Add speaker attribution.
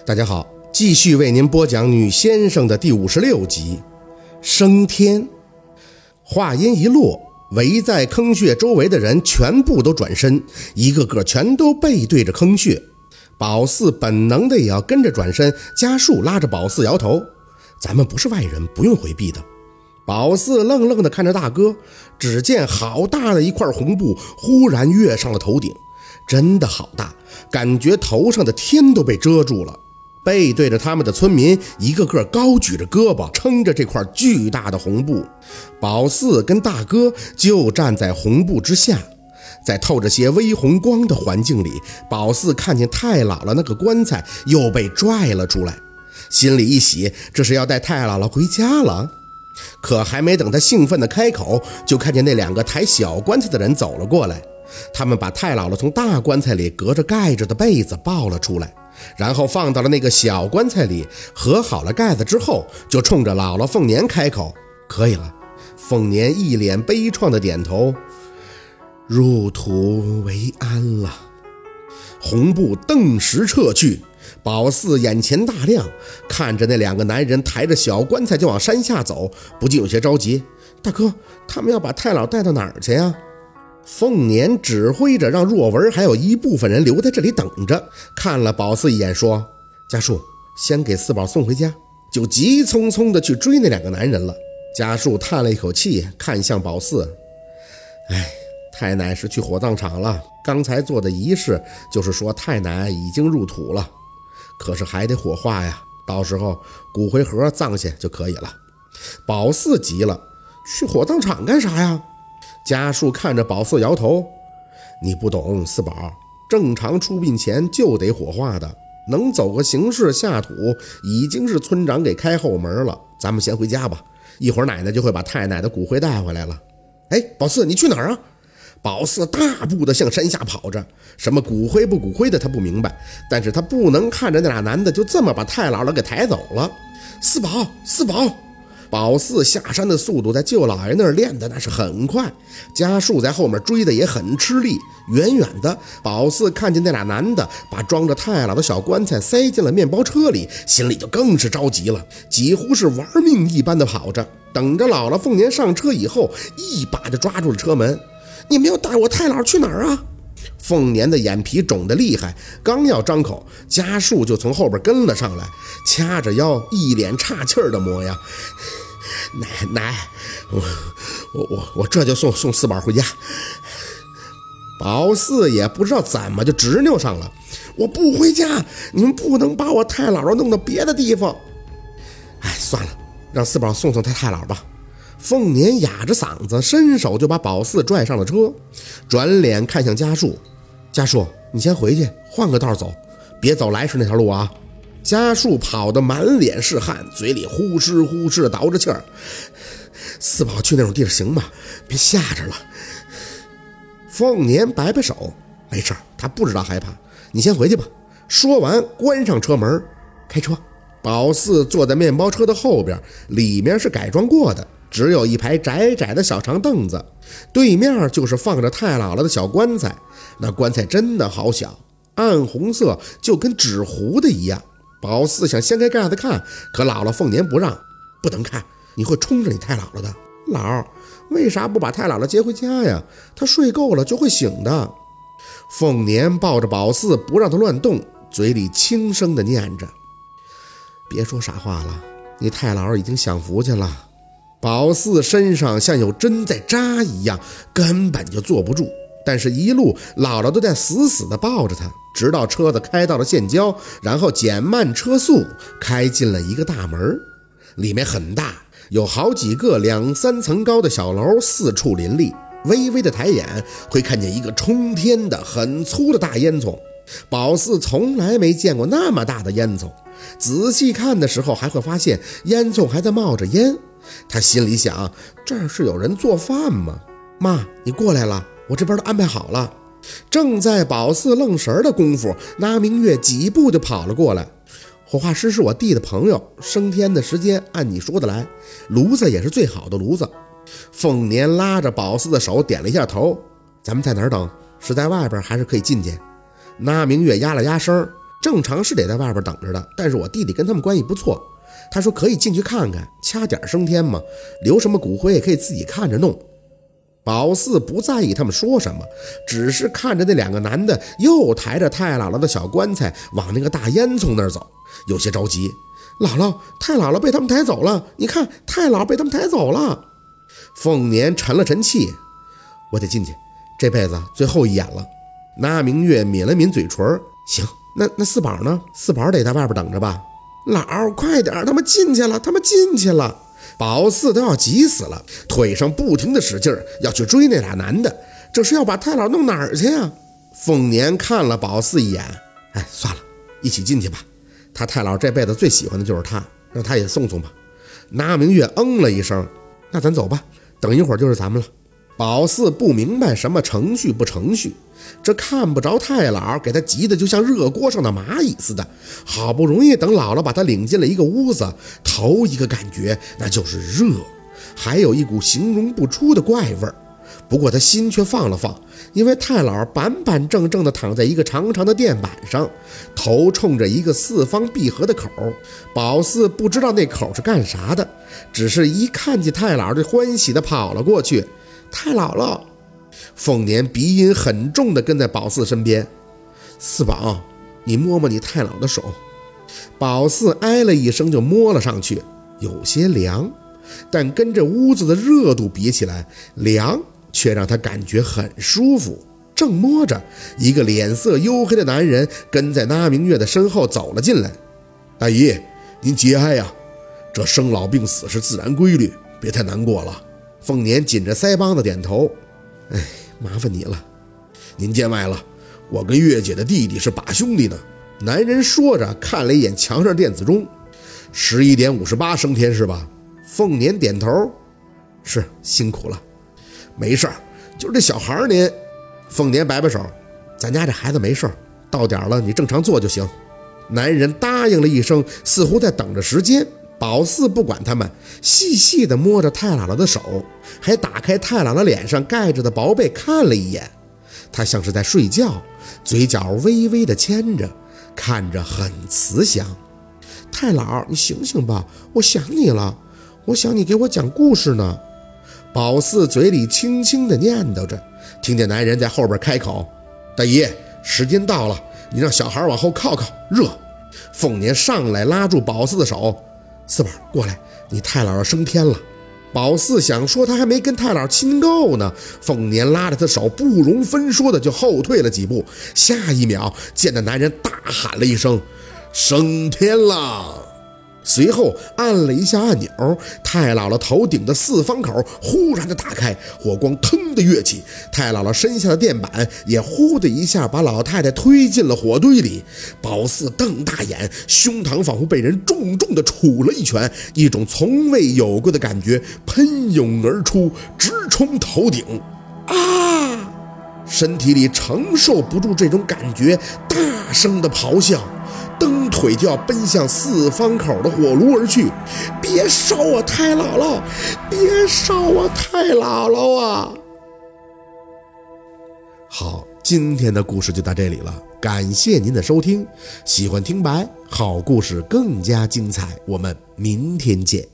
Speaker 1: 大家好，继续为您播讲《女先生》的第五十六集。升天。话音一落，围在坑穴周围的人全部都转身，一个个全都背对着坑穴。宝四本能的也要跟着转身。家树拉着宝四摇头：“咱们不是外人，不用回避的。”宝四愣愣地看着大哥，只见好大的一块红布忽然跃上了头顶，真的好大，感觉头上的天都被遮住了。背对着他们的村民，一个个高举着胳膊撑着这块巨大的红布。宝四跟大哥就站在红布之下，在透着些微红光的环境里，宝四看见太姥姥那个棺材又被拽了出来，心里一喜，这是要带太姥姥回家了。可还没等他兴奋地开口，就看见那两个抬小棺材的人走了过来，他们把太姥姥从大棺材里隔着盖着的被子抱了出来。然后放到了那个小棺材里，合好了盖子之后，就冲着姥姥凤年开口：“可以了。”凤年一脸悲怆的点头：“入土为安了。”红布顿时撤去，宝四眼前大亮，看着那两个男人抬着小棺材就往山下走，不禁有些着急：“大哥，他们要把太老带到哪儿去呀？”凤年指挥着，让若文还有一部分人留在这里等着。看了宝四一眼，说：“家树，先给四宝送回家。”就急匆匆地去追那两个男人了。家树叹了一口气，看向宝四：“哎，太奶是去火葬场了。刚才做的仪式就是说太奶已经入土了，可是还得火化呀。到时候骨灰盒葬下就可以了。”宝四急了：“去火葬场干啥呀？”家树看着宝四摇头：“你不懂，四宝，正常出殡前就得火化的，能走个形式下土，已经是村长给开后门了。咱们先回家吧，一会儿奶奶就会把太奶的骨灰带回来了。”哎，宝四，你去哪儿啊？宝四大步的向山下跑着，什么骨灰不骨灰的他不明白，但是他不能看着那俩男的就这么把太姥姥给抬走了。四宝，四宝。宝四下山的速度在舅老爷那儿练的那是很快，家树在后面追的也很吃力。远远的，宝四看见那俩男的把装着太姥的小棺材塞进了面包车里，心里就更是着急了，几乎是玩命一般的跑着，等着姥姥凤年上车以后，一把就抓住了车门。你们要带我太姥去哪儿啊？凤年的眼皮肿得厉害，刚要张口，家树就从后边跟了上来，掐着腰，一脸岔气儿的模样。奶奶，我我我我这就送送四宝回家。宝四也不知道怎么就执拗上了，我不回家，你们不能把我太姥姥弄到别的地方。哎，算了，让四宝送送他太姥吧。凤年哑着嗓子，伸手就把宝四拽上了车，转脸看向家树，家树，你先回去，换个道走，别走来时那条路啊。家树跑得满脸是汗，嘴里呼哧呼哧的倒着气儿。四宝去那种地儿行吗？别吓着了。凤年摆摆手，没事他不知道害怕。你先回去吧。说完，关上车门，开车。宝四坐在面包车的后边，里面是改装过的，只有一排窄窄的小长凳子，对面就是放着太姥姥的小棺材。那棺材真的好小，暗红色，就跟纸糊的一样。宝四想掀开盖子看，可姥姥凤年不让，不能看，你会冲着你太姥姥的。姥，为啥不把太姥姥接回家呀？她睡够了就会醒的。凤年抱着宝四不让他乱动，嘴里轻声的念着：“别说傻话了，你太姥已经享福去了。”宝四身上像有针在扎一样，根本就坐不住。但是，一路姥姥都在死死地抱着他，直到车子开到了县郊，然后减慢车速，开进了一个大门。里面很大，有好几个两三层高的小楼，四处林立。微微的抬眼，会看见一个冲天的、很粗的大烟囱。宝四从来没见过那么大的烟囱，仔细看的时候，还会发现烟囱还在冒着烟。他心里想：这儿是有人做饭吗？妈，你过来了。我这边都安排好了，正在宝四愣神的功夫，那明月几步就跑了过来。火化师是我弟的朋友，升天的时间按你说的来，炉子也是最好的炉子。凤年拉着宝四的手点了一下头，咱们在哪儿等？是在外边还是可以进去？那明月压了压声，正常是得在外边等着的，但是我弟弟跟他们关系不错，他说可以进去看看，掐点升天嘛，留什么骨灰也可以自己看着弄。宝四不在意他们说什么，只是看着那两个男的又抬着太姥姥的小棺材往那个大烟囱那儿走，有些着急。姥姥，太姥姥被他们抬走了，你看，太姥被他们抬走了。凤年沉了沉气，我得进去，这辈子最后一眼了。那明月抿了抿嘴唇，行，那那四宝呢？四宝得在外边等着吧。姥，快点，他们进去了，他们进去了。宝四都要急死了，腿上不停的使劲儿，要去追那俩男的。这是要把太老弄哪儿去呀？凤年看了宝四一眼，哎，算了，一起进去吧。他太老这辈子最喜欢的就是他，让他也送送吧。那明月嗯了一声，那咱走吧，等一会儿就是咱们了。宝四不明白什么程序不程序，这看不着太姥，给他急得就像热锅上的蚂蚁似的。好不容易等姥姥把他领进了一个屋子，头一个感觉那就是热，还有一股形容不出的怪味儿。不过他心却放了放，因为太姥板板正正地躺在一个长长的垫板上，头冲着一个四方闭合的口。宝四不知道那口是干啥的，只是一看见太姥就欢喜地跑了过去。太姥姥，凤年鼻音很重的跟在宝四身边。四宝，你摸摸你太姥的手。宝四哎了一声就摸了上去，有些凉，但跟这屋子的热度比起来，凉却让他感觉很舒服。正摸着，一个脸色黝黑的男人跟在那明月的身后走了进来。大姨，您节哀呀，这生老病死是自然规律，别太难过了。凤年紧着腮帮子点头，哎，麻烦你了，您见外了。我跟月姐的弟弟是把兄弟呢。男人说着，看了一眼墙上电子钟，十一点五十八升天是吧？凤年点头，是辛苦了，没事儿，就是这小孩儿您。凤年摆摆手，咱家这孩子没事儿，到点了你正常做就行。男人答应了一声，似乎在等着时间。宝四不管他们，细细地摸着太姥姥的手，还打开太姥姥脸上盖着的薄被看了一眼。他像是在睡觉，嘴角微微的牵着，看着很慈祥。太姥，你醒醒吧，我想你了，我想你给我讲故事呢。宝四嘴里轻轻地念叨着，听见男人在后边开口：“大姨，时间到了，你让小孩往后靠靠，热。”凤年上来拉住宝四的手。四宝过来，你太姥要升天了。宝四想说他还没跟太姥亲够呢，凤年拉着他手，不容分说的就后退了几步。下一秒，见那男人大喊了一声：“升天了！”随后按了一下按钮，太姥姥头顶的四方口忽然的打开，火光腾的跃起，太姥姥身下的垫板也呼的一下把老太太推进了火堆里。宝四瞪大眼，胸膛仿佛被人重重的杵了一拳，一种从未有过的感觉喷涌而出，直冲头顶。啊！身体里承受不住这种感觉，大声的咆哮。蹬腿就要奔向四方口的火炉而去，别烧我太姥姥！别烧我太姥姥啊！好，今天的故事就到这里了，感谢您的收听。喜欢听白好故事更加精彩，我们明天见。